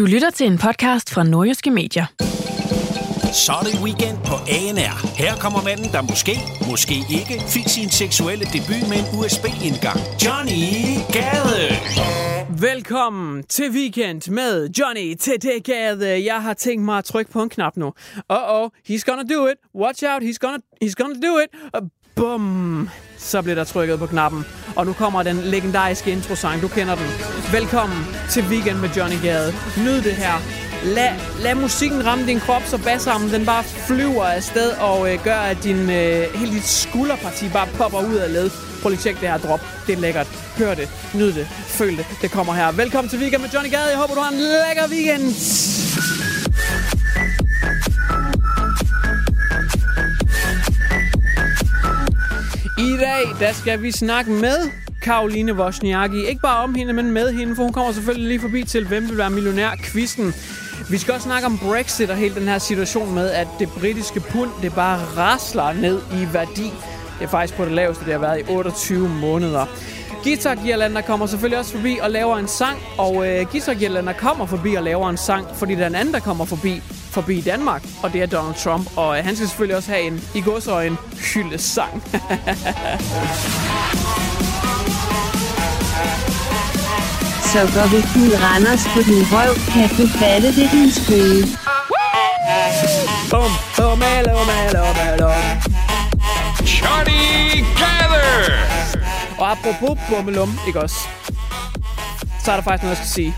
Du lytter til en podcast fra Nordjyske Medier. Så er det weekend på ANR. Her kommer manden, der måske, måske ikke, fik sin seksuelle debut med en USB-indgang. Johnny Gade! Velkommen til weekend med Johnny T.T. Gade. Jeg har tænkt mig at trykke på en knap nu. Uh-oh, he's gonna do it. Watch out, he's gonna, he's gonna do it. Bum. Så bliver der trykket på knappen. Og nu kommer den legendariske introsang. Du kender den. Velkommen til weekend med Johnny Gade. Nyd det her. Lad, lad musikken ramme din krop, så bassarmen den bare flyver afsted og øh, gør, at din, øh, hele dit skulderparti bare popper ud af led. Prøv lige at tjekke det her drop. Det er lækkert. Hør det. Nyd det. Føl det. Det kommer her. Velkommen til Weekend med Johnny Gade. Jeg håber, du har en lækker weekend. Dag, der skal vi snakke med Karoline Wozniacki. Ikke bare om hende, men med hende, for hun kommer selvfølgelig lige forbi til Hvem vil være millionær-quizzen. Vi skal også snakke om Brexit og hele den her situation med, at det britiske pund, det bare rasler ned i værdi. Det er faktisk på det laveste, det har været i 28 måneder. Guitar Girlander kommer selvfølgelig også forbi og laver en sang, og øh, Guitar Girlander kommer forbi og laver en sang, fordi der er en anden, der kommer forbi, forbi Danmark, og det er Donald Trump, og øh, han skal selvfølgelig også have en, i godsøjen, hyldesang. Så går vi fuld Randers på din røv, kan du fatte det din skøge. Bum, bum, hello, hello, hello. Johnny Gade! Og apropos bummelum, ikke også? Så er der faktisk noget, jeg skal sige.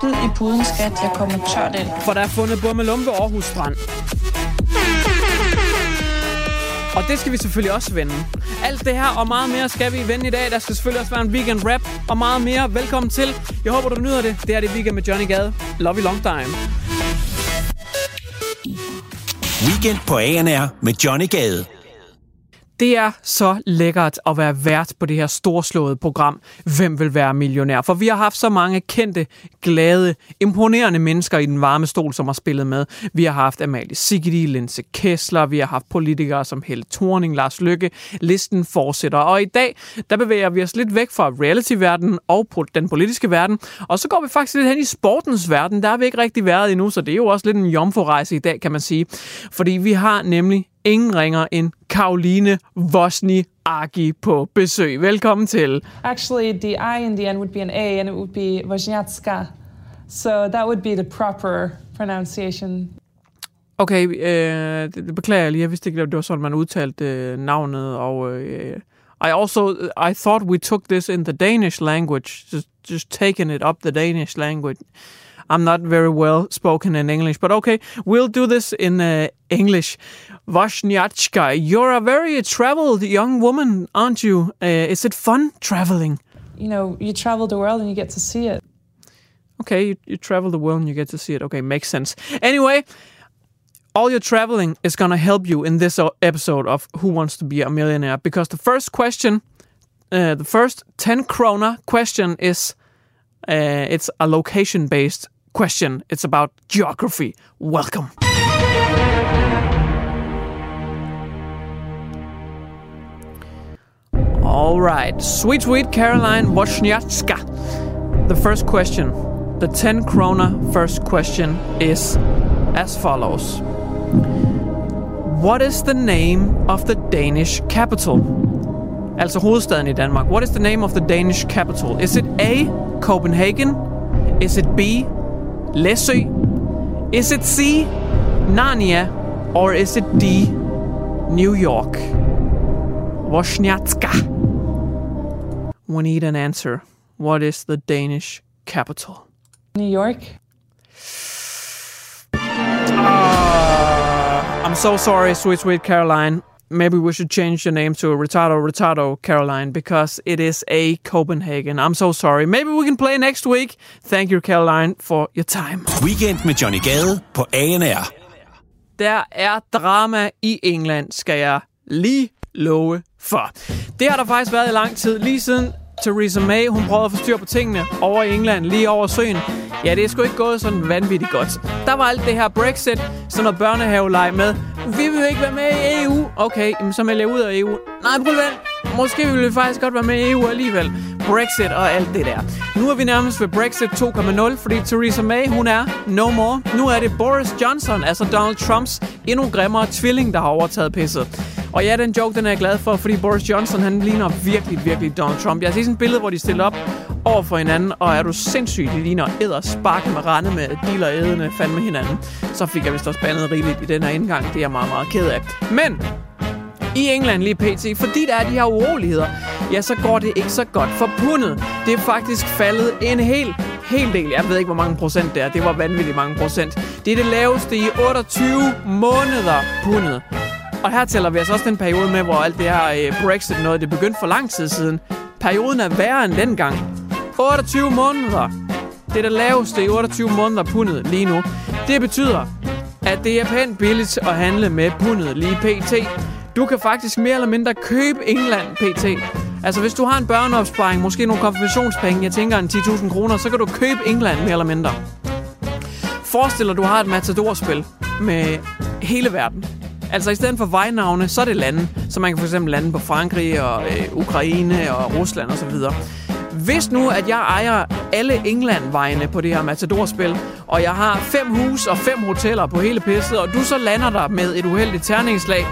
Bid i puden, skat. Jeg kommer tørt ind. For der er fundet bummelum ved Aarhus Strand. Og det skal vi selvfølgelig også vende. Alt det her og meget mere skal vi vende i dag. Der skal selvfølgelig også være en weekend rap og meget mere. Velkommen til. Jeg håber, du nyder det. Det er det weekend med Johnny Gade. Love you long time. Weekend på ANR med Johnny Gade. Det er så lækkert at være vært på det her storslåede program, Hvem vil være millionær? For vi har haft så mange kendte, glade, imponerende mennesker i den varme stol, som har spillet med. Vi har haft Amalie Sigrid, Linse Kessler, vi har haft politikere som Helle Thorning, Lars Lykke. Listen fortsætter. Og i dag, der bevæger vi os lidt væk fra reality-verdenen og den politiske verden. Og så går vi faktisk lidt hen i sportens verden. Der har vi ikke rigtig været endnu, så det er jo også lidt en jomforrejse i dag, kan man sige. Fordi vi har nemlig ingen ringer end Karoline Wozniacki på besøg. Velkommen til. Actually, the I in the end would be an A, and it would be Wozniacka. So that would be the proper pronunciation. Okay, øh, det, det beklager jeg lige. Jeg vidste ikke, at det var sådan, man udtalte øh, navnet. Og øh, I also, I thought we took this in the Danish language. Just, just taking it up the Danish language. I'm not very well spoken in English, but okay, we'll do this in uh, English. Wozniacka, you're a very traveled young woman, aren't you? Uh, is it fun traveling? You know, you travel the world and you get to see it. Okay, you, you travel the world and you get to see it. Okay, makes sense. Anyway, all your traveling is going to help you in this episode of Who Wants to Be a Millionaire because the first question, uh, the first 10 krona question is uh, it's a location based question. It's about geography. Welcome. All right, sweet, sweet Caroline Wozniacka. The first question, the 10 krona first question is as follows What is the name of the Danish capital? Altså hovedstaden i Danmark. What is the name of the Danish capital? Is it A. Copenhagen? Is it B. Læsø? Is it C. Narnia? Or is it D. New York? Wozniacka. We need an answer. What is the Danish capital? New York. Uh, I'm so sorry, sweet, sweet Caroline. Maybe we should change your name to Retardo Retardo Caroline because it is a Copenhagen. I'm so sorry. Maybe we can play next week. Thank you, Caroline, for your time. Weekend med Johnny Gade på ANR. Der er drama i England, skal jeg lige love for. Det har der faktisk været i lang tid, lige siden Theresa May, hun prøvede at få styr på tingene over i England, lige over søen. Ja, det er sgu ikke gået sådan vanvittigt godt. Der var alt det her Brexit, sådan noget børnehaveleg med. Vi vil ikke være med i EU. Okay, jamen, så melder jeg ud af EU. Nej, prøv at Måske vil vi faktisk godt være med i EU alligevel. Brexit og alt det der. Nu er vi nærmest ved Brexit 2.0, fordi Theresa May, hun er no more. Nu er det Boris Johnson, altså Donald Trumps endnu grimmere tvilling, der har overtaget pisset. Og ja, den joke, den er jeg glad for, fordi Boris Johnson, han ligner virkelig, virkelig Donald Trump. Jeg har set sådan et billede, hvor de stiller op over for hinanden, og er du sindssygt, de ligner æder spark med rende med dealer ædende fandme hinanden. Så fik jeg vist også bandet rigeligt i den her indgang. Det er jeg meget, meget ked af. Men i England lige pt. Fordi der er de her uroligheder, ja, så går det ikke så godt for pundet. Det er faktisk faldet en hel, hel del. Jeg ved ikke, hvor mange procent det er. Det var vanvittigt mange procent. Det er det laveste i 28 måneder pundet. Og her tæller vi altså også den periode med, hvor alt det her øh, Brexit noget, det begyndte for lang tid siden. Perioden er værre end dengang. 28 måneder. Det er det laveste i 28 måneder pundet lige nu. Det betyder, at det er pænt billigt at handle med pundet lige pt. Du kan faktisk mere eller mindre købe England pt. Altså hvis du har en børneopsparing, måske nogle konfirmationspenge, jeg tænker en 10.000 kroner, så kan du købe England mere eller mindre. Forestil dig, du har et matadorspil med hele verden. Altså i stedet for vejnavne, så er det lande. Så man kan for eksempel lande på Frankrig og øh, Ukraine og Rusland osv. Hvis nu, at jeg ejer alle England-vejene på det her Matador-spil, og jeg har fem hus og fem hoteller på hele pisset, og du så lander der med et uheldigt terningslag,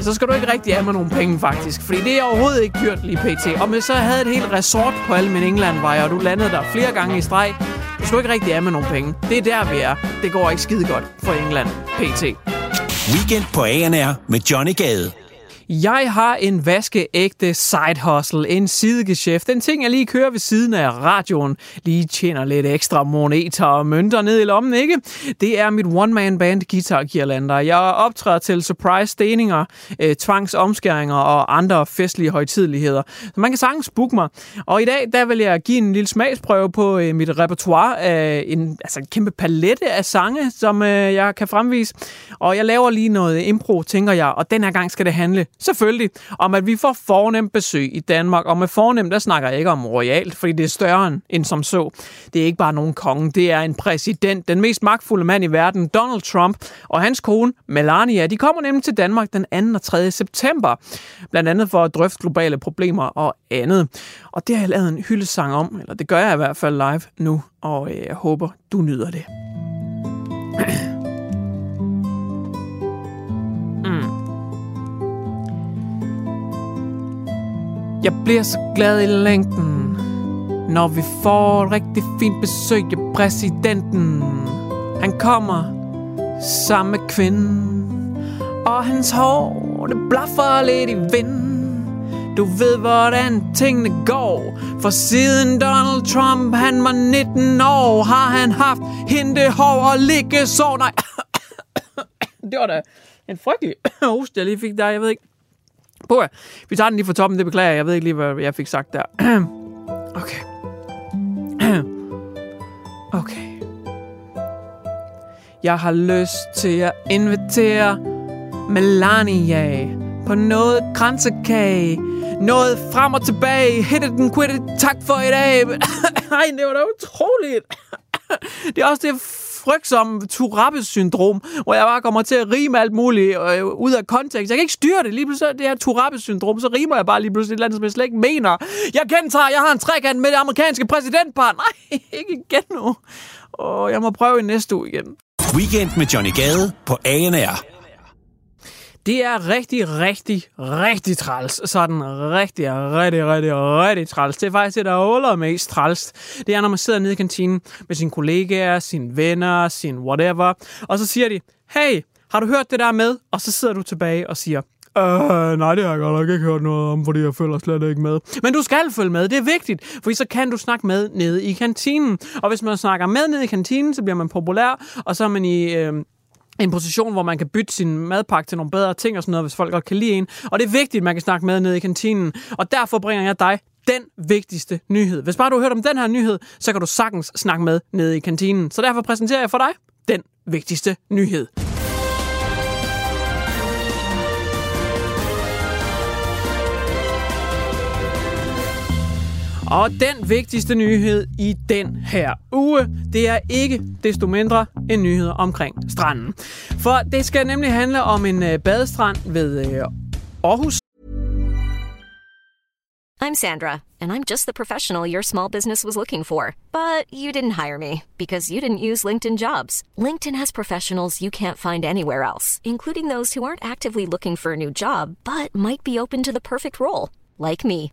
så skal du ikke rigtig have med nogle penge, faktisk. Fordi det er overhovedet ikke dyrt lige pt. Og hvis så havde et helt resort på alle mine Englandveje, og du landede der flere gange i streg, så skal du ikke rigtig have med nogle penge. Det er der, vi er. Det går ikke skide godt for England pt. Weekend på ANR med Johnny Gade. Jeg har en vaskeægte side hustle, en sidegeschæft, en ting, jeg lige kører ved siden af radioen, lige tjener lidt ekstra moneter og mønter ned i lommen, ikke? Det er mit one-man-band Guitar Girlander. Jeg optræder til surprise steninger, øh, tvangsomskæringer og andre festlige højtidligheder. Så man kan sagtens booke mig. Og i dag, der vil jeg give en lille smagsprøve på øh, mit repertoire af en, altså en kæmpe palette af sange, som øh, jeg kan fremvise. Og jeg laver lige noget impro, tænker jeg, og den her gang skal det handle selvfølgelig om, at vi får fornemt besøg i Danmark. Og med fornemt, der snakker jeg ikke om royalt, fordi det er større end som så. Det er ikke bare nogen konge, det er en præsident, den mest magtfulde mand i verden, Donald Trump, og hans kone, Melania. De kommer nemlig til Danmark den 2. og 3. september, blandt andet for at drøfte globale problemer og andet. Og det har jeg lavet en hyldesang om, eller det gør jeg i hvert fald live nu, og øh, jeg håber, du nyder det. Jeg bliver så glad i længden, når vi får et rigtig fint besøg af præsidenten. Han kommer sammen med kvinden, og hans hår, det blaffer lidt i vinden. Du ved, hvordan tingene går, for siden Donald Trump, han var 19 år, har han haft hente hår og ligge så. Nej, det var da en frygtelig host, jeg lige fik der, jeg ved ikke. På, vi tager den lige fra toppen, det beklager jeg. Jeg ved ikke lige, hvad jeg fik sagt der. okay. okay. Jeg har lyst til at invitere Melania på noget kransekage. Noget frem og tilbage. Hit it and quit it. Tak for i dag. Ej, det var da utroligt. det er også det frygtsomme Turabes-syndrom, hvor jeg bare kommer til at rime alt muligt øh, ud af kontekst. Jeg kan ikke styre det. Lige pludselig det her Turabes-syndrom, så rimer jeg bare lige pludselig et eller andet, som jeg slet ikke mener. Jeg gentager, jeg har en trekant med det amerikanske præsidentpar. Nej, ikke igen nu. Og jeg må prøve i næste uge igen. Weekend med Johnny Gade på ANR. Det er rigtig, rigtig, rigtig træls. Sådan rigtig, rigtig, rigtig, rigtig træls. Det er faktisk det, der er mest træls. Det er, når man sidder nede i kantinen med sine kollegaer, sine venner, sin whatever, og så siger de, hey, har du hørt det der med? Og så sidder du tilbage og siger, Øh, nej, det har jeg godt nok ikke hørt noget om, fordi jeg følger slet ikke med. Men du skal følge med, det er vigtigt, for så kan du snakke med nede i kantinen. Og hvis man snakker med nede i kantinen, så bliver man populær, og så er man i... Øh, en position, hvor man kan bytte sin madpakke til nogle bedre ting og sådan noget, hvis folk godt kan lide en. Og det er vigtigt, at man kan snakke med nede i kantinen. Og derfor bringer jeg dig den vigtigste nyhed. Hvis bare du har hørt om den her nyhed, så kan du sagtens snakke med nede i kantinen. Så derfor præsenterer jeg for dig den vigtigste nyhed. Og den vigtigste nyhed i den her uge, det er ikke desto mindre en nyhed omkring stranden. For det skal nemlig handle om en øh, badestrand ved øh, Aarhus. I'm Sandra, and I'm just the professional your small business was looking for. But you didn't hire me because you didn't use LinkedIn jobs. LinkedIn has professionals you can't find anywhere else, including those who aren't actively looking for a new job, but might be open to the perfect role, like me.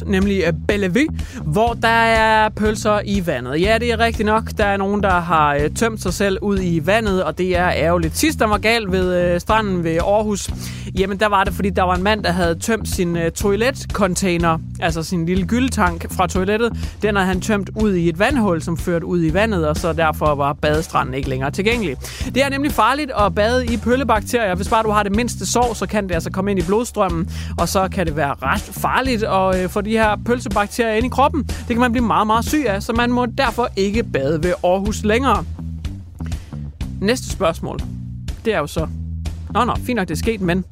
people nemlig Bellevue, hvor der er pølser i vandet. Ja, det er rigtigt nok. Der er nogen, der har øh, tømt sig selv ud i vandet, og det er ærgerligt. Sidst der var galt ved øh, stranden ved Aarhus, jamen der var det, fordi der var en mand, der havde tømt sin øh, toiletcontainer, altså sin lille gyldetank fra toilettet. Den havde han tømt ud i et vandhul, som førte ud i vandet, og så derfor var badestranden ikke længere tilgængelig. Det er nemlig farligt at bade i pøllebakterier. Hvis bare du har det mindste sår, så kan det altså komme ind i blodstrømmen, og så kan det være ret farligt at få de her pølsebakterier ind i kroppen. Det kan man blive meget, meget syg af, så man må derfor ikke bade ved Aarhus længere. Næste spørgsmål, det er jo så... Nå, nå, fint nok, det er sket, men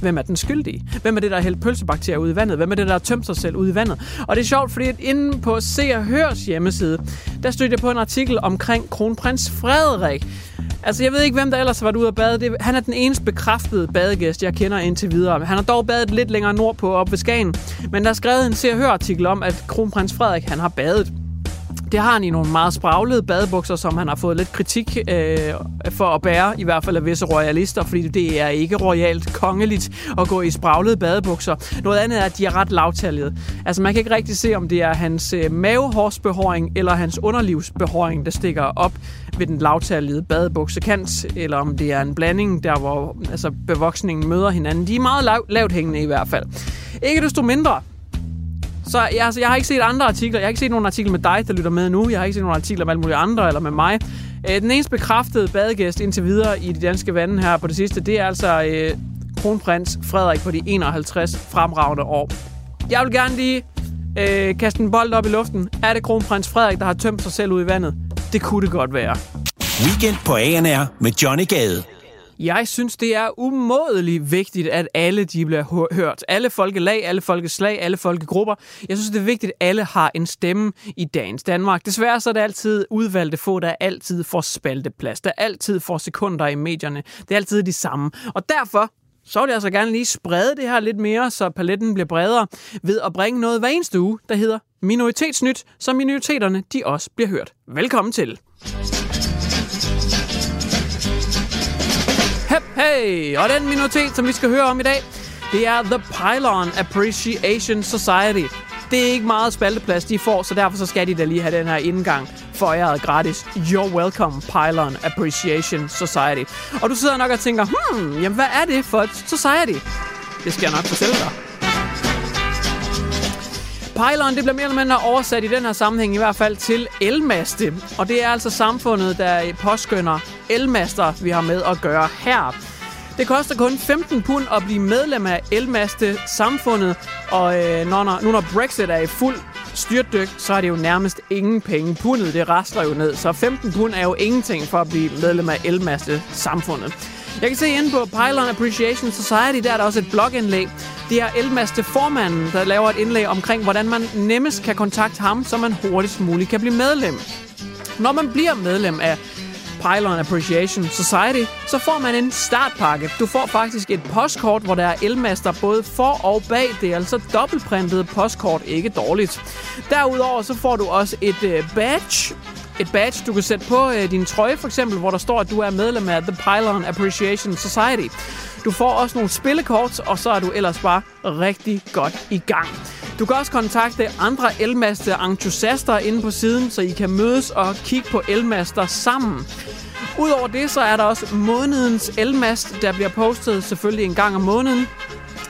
hvem er den skyldige? Hvem er det, der har hældt pølsebakterier ud i vandet? Hvem er det, der har tømt sig selv ud i vandet? Og det er sjovt, fordi at inde på Se og Hørs hjemmeside, der stødte jeg på en artikel omkring kronprins Frederik. Altså, jeg ved ikke, hvem der ellers har været ude at bade. Det, han er den eneste bekræftede badegæst, jeg kender indtil videre. Han har dog badet lidt længere nordpå op ved Skagen. Men der er skrevet en Se og Hør artikel om, at kronprins Frederik han har badet. Det har han i nogle meget spraglede badebukser, som han har fået lidt kritik øh, for at bære, i hvert fald af visse royalister, fordi det er ikke royalt kongeligt at gå i spraglede badebukser. Noget andet er, at de er ret lavtallede. Altså man kan ikke rigtig se, om det er hans øh, mavehårsbehåring eller hans underlivsbehåring, der stikker op ved den lavtallede badebuksekant, eller om det er en blanding, der hvor altså, bevoksningen møder hinanden. De er meget lav, lavt hængende i hvert fald. Ikke desto mindre, så jeg, altså, jeg har ikke set andre artikler. Jeg har ikke set nogen artikler med dig, der lytter med nu. Jeg har ikke set nogen artikler med alle mulige andre, eller med mig. Øh, den eneste bekræftede badegæst indtil videre i de danske vande her på det sidste, det er altså øh, kronprins Frederik på de 51 fremragende år. Jeg vil gerne lige øh, kaste en bold op i luften. Er det kronprins Frederik, der har tømt sig selv ud i vandet? Det kunne det godt være. Weekend på ANR med Johnny Gade. Jeg synes, det er umådeligt vigtigt, at alle de bliver hørt. Alle folkelag, alle folkeslag, alle folkegrupper. Jeg synes, det er vigtigt, at alle har en stemme i dagens Danmark. Desværre så er det altid udvalgte få, der altid får spalteplads. Der altid får sekunder i medierne. Det er altid de samme. Og derfor så vil jeg altså gerne lige sprede det her lidt mere, så paletten bliver bredere, ved at bringe noget hver eneste uge, der hedder Minoritetsnyt, så minoriteterne de også bliver hørt. Velkommen til. Hey! Og den minoritet, som vi skal høre om i dag, det er The Pylon Appreciation Society. Det er ikke meget spalteplads, de får, så derfor så skal de da lige have den her indgang foræret gratis. You're welcome, Pylon Appreciation Society. Og du sidder nok og tænker, hmm, jamen hvad er det for et society? Det skal jeg nok fortælle dig. Pylon, det bliver mere eller mindre oversat i den her sammenhæng i hvert fald til elmaste. Og det er altså samfundet, der påskynder elmaster, vi har med at gøre her. Det koster kun 15 pund at blive medlem af elmaste samfundet, og øh, når, når, nu når Brexit er i fuld styrtdyk, så er det jo nærmest ingen penge. Pundet, det rasler jo ned, så 15 pund er jo ingenting for at blive medlem af elmaste samfundet. Jeg kan se inde på Pylon Appreciation Society, der er der også et blogindlæg. Det er Elmaste formanden, der laver et indlæg omkring, hvordan man nemmest kan kontakte ham, så man hurtigst muligt kan blive medlem. Når man bliver medlem af Pylon Appreciation Society, så får man en startpakke. Du får faktisk et postkort, hvor der er elmaster både for og bag. Det er altså dobbeltprintet postkort, ikke dårligt. Derudover så får du også et øh, badge, et badge, du kan sætte på øh, din trøje, for eksempel, hvor der står, at du er medlem af The Pylon Appreciation Society. Du får også nogle spillekort, og så er du ellers bare rigtig godt i gang. Du kan også kontakte andre elmaste entusiaster inde på siden, så I kan mødes og kigge på elmaster sammen. Udover det, så er der også månedens elmast, der bliver postet selvfølgelig en gang om måneden.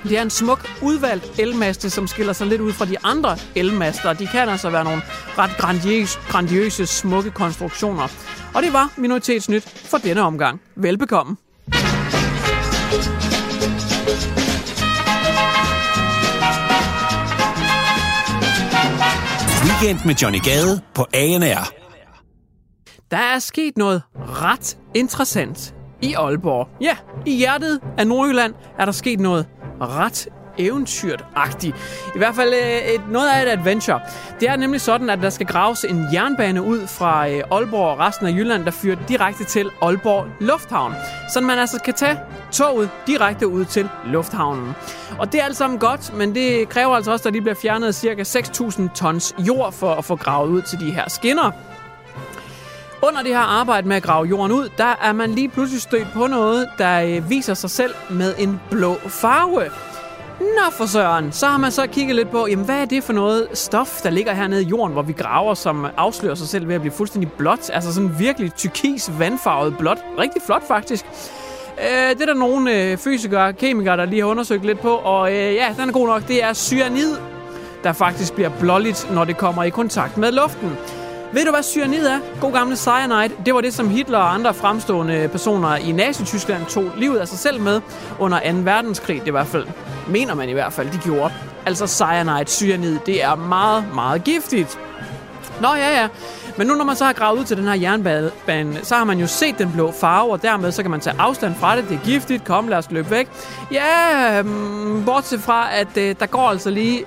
Det er en smuk, udvalgt elmaste, som skiller sig lidt ud fra de andre elmaster. De kan altså være nogle ret grandiøse, grandiøse smukke konstruktioner. Og det var Minoritetsnyt for denne omgang. Velbekomme. Weekend med Johnny Gade på ANR. Der er sket noget ret interessant i Aalborg. Ja, i hjertet af Nordjylland er der sket noget ret eventyragtigt. I hvert fald øh, et, noget af et adventure. Det er nemlig sådan, at der skal graves en jernbane ud fra øh, Aalborg og resten af Jylland, der fører direkte til Aalborg Lufthavn. Så man altså kan tage toget direkte ud til lufthavnen. Og det er alt sammen godt, men det kræver altså også, at der bliver fjernet ca. 6.000 tons jord for at få gravet ud til de her skinner. Under det her arbejde med at grave jorden ud, der er man lige pludselig stødt på noget, der øh, viser sig selv med en blå farve. Nå for søren, så har man så kigget lidt på, jamen hvad er det for noget stof, der ligger hernede i jorden, hvor vi graver, som afslører sig selv ved at blive fuldstændig blåt. Altså sådan virkelig tyrkis vandfarvet blåt. Rigtig flot faktisk. Øh, det er der nogle øh, fysikere, kemikere, der lige har undersøgt lidt på, og øh, ja, den er god nok. Det er cyanid, der faktisk bliver blåligt, når det kommer i kontakt med luften. Ved du, hvad cyanid er? God gamle cyanide. Det var det, som Hitler og andre fremstående personer i Nazi-Tyskland tog livet af sig selv med under 2. verdenskrig. Det i hvert fald mener man i hvert fald, de gjorde. Altså cyanide, cyanid, det er meget, meget giftigt. Nå ja, ja. Men nu når man så har gravet ud til den her jernbane, så har man jo set den blå farve, og dermed så kan man tage afstand fra det. Det er giftigt. Kom, lad os løbe væk. Ja, mm, bortset fra, at øh, der går altså lige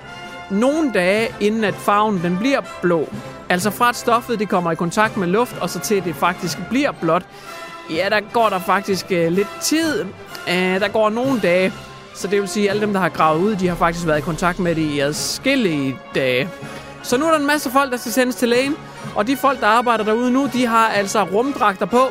nogle dage, inden at farven den bliver blå. Altså fra at stoffet det kommer i kontakt med luft, og så til at det faktisk bliver blåt. Ja, der går der faktisk øh, lidt tid. Øh, der går nogle dage. Så det vil sige, at alle dem, der har gravet ud, de har faktisk været i kontakt med det i adskillige dage. Så nu er der en masse folk, der skal sendes til lægen. Og de folk, der arbejder derude nu, de har altså rumdragter på.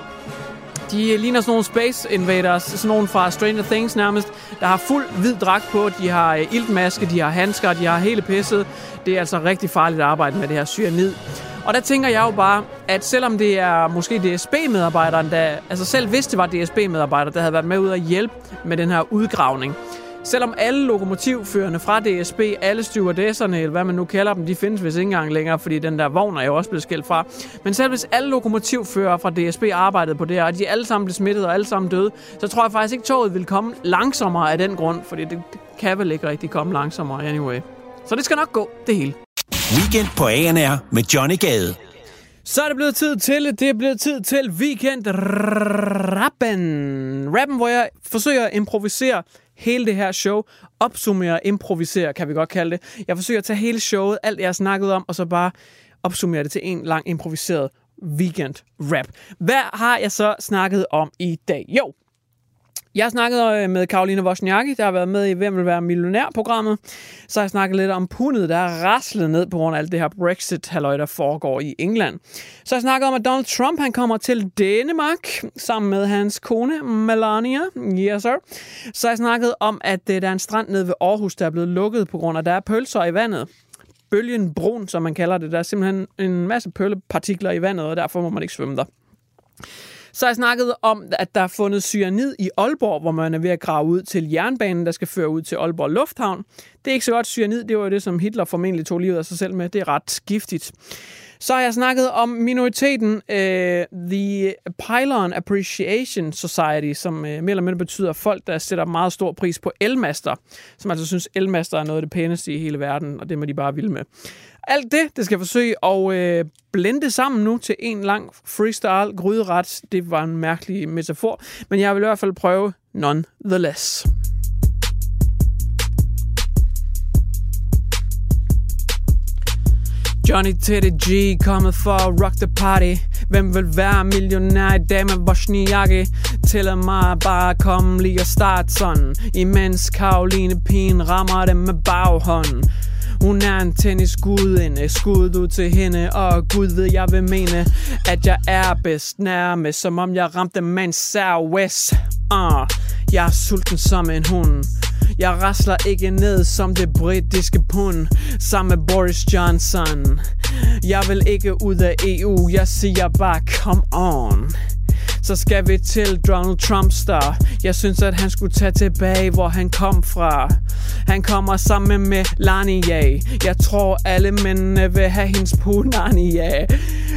De ligner sådan nogle Space Invaders, sådan nogle fra Stranger Things nærmest, der har fuld hvid dragt på. De har øh, iltmaske, de har handsker, de har hele pisset. Det er altså rigtig farligt at arbejde med det her cyanid. Og der tænker jeg jo bare, at selvom det er måske DSB-medarbejderen, der, altså selv hvis det var DSB-medarbejder, der havde været med ud at hjælpe med den her udgravning, Selvom alle lokomotivførende fra DSB, alle stewardesserne, eller hvad man nu kalder dem, de findes vist ikke engang længere, fordi den der vogn er jo også blevet skilt fra. Men selv hvis alle lokomotivførere fra DSB arbejdede på det her, og de alle sammen blev smittet og alle sammen døde, så tror jeg faktisk ikke, toget vil komme langsommere af den grund, fordi det kan vel ikke rigtig komme langsommere anyway. Så det skal nok gå, det hele. Weekend på ANR med Johnny Gade. Så er det blevet tid til, det er blevet tid til weekend rappen. Rappen, hvor jeg forsøger at improvisere hele det her show, opsummere, improvisere, kan vi godt kalde det. Jeg forsøger at tage hele showet, alt jeg har snakket om, og så bare opsummere det til en lang improviseret weekend rap. Hvad har jeg så snakket om i dag? Jo, jeg har snakket øh, med Karoline Wozniacki, der har været med i Hvem vil være millionær-programmet. Så har jeg snakket lidt om pundet, der er raslet ned på grund af alt det her Brexit-halløj, der foregår i England. Så har jeg snakket om, at Donald Trump han kommer til Danmark sammen med hans kone Melania. Yes, sir. Så har jeg snakket om, at øh, der er en strand nede ved Aarhus, der er blevet lukket på grund af, at der er pølser i vandet bølgen brun, som man kalder det. Der er simpelthen en masse pøllepartikler i vandet, og derfor må man ikke svømme der. Så har jeg snakket om, at der er fundet cyanid i Aalborg, hvor man er ved at grave ud til jernbanen, der skal føre ud til Aalborg Lufthavn. Det er ikke så godt cyanid, det var jo det, som Hitler formentlig tog livet af sig selv med. Det er ret giftigt. Så har jeg snakket om minoriteten uh, The Pylon Appreciation Society, som uh, mere eller mindre betyder folk, der sætter meget stor pris på elmaster, som altså synes, elmaster er noget af det pæneste i hele verden, og det må de bare vilde med. Alt det, det skal jeg forsøge at øh, blende sammen nu til en lang freestyle gryderet. Det var en mærkelig metafor, men jeg vil i hvert fald prøve nonetheless. Johnny Teddy G kommet for at rock the party Hvem vil være millionær i dag med Wozniacki? Tæller mig bare komme lige og starte sådan Imens Karoline Pien rammer dem med baghånden hun er en tennisgudinde, øh, skud ud til hende. Og Gud ved jeg vil mene At jeg er bedst nærmest Som om jeg ramte med en uh, Jeg er sulten som en hund. Jeg rasler ikke ned som det britiske pund. Sammen med Boris Johnson. Jeg vil ikke ud af EU Jeg siger bare come on så skal vi til Donald Trumpster. Jeg synes, at han skulle tage tilbage, hvor han kom fra. Han kommer sammen med Lania. Jeg tror, alle mændene vil have hendes punania.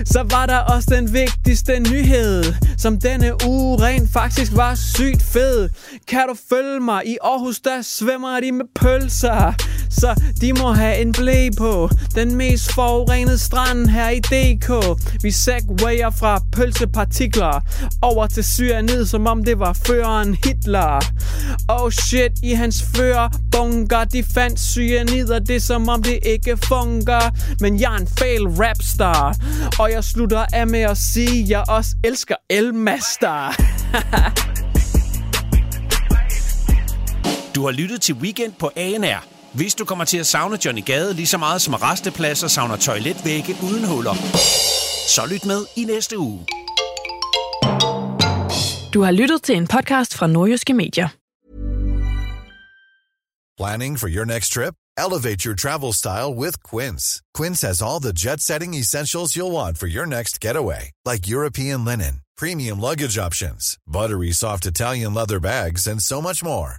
Så var der også den vigtigste nyhed, som denne uge rent faktisk var sygt fed. Kan du følge mig? I Aarhus, der svømmer de med pølser. Så de må have en blæ på. Den mest forurenede strand her i DK Vi segwayer fra pølsepartikler Over til cyanid Som om det var føreren Hitler. Oh shit, i hans fører bunker De fandt cyanider Det er som om det ikke funker. Men jeg er en fail rapstar Og jeg slutter af med at sige Jeg også elsker Elmaster. Du har lyttet til Weekend på ANR hvis du kommer til at savne Johnny Gade lige så meget som restepladser savner toiletvægge uden huller, så lyt med i næste uge. Du har lyttet til en podcast fra Nordjyske Medier. Planning for your next trip? Elevate your travel style with Quince. Quince has all the jet-setting essentials you'll want for your next getaway, like European linen, premium luggage options, buttery soft Italian leather bags, and so much more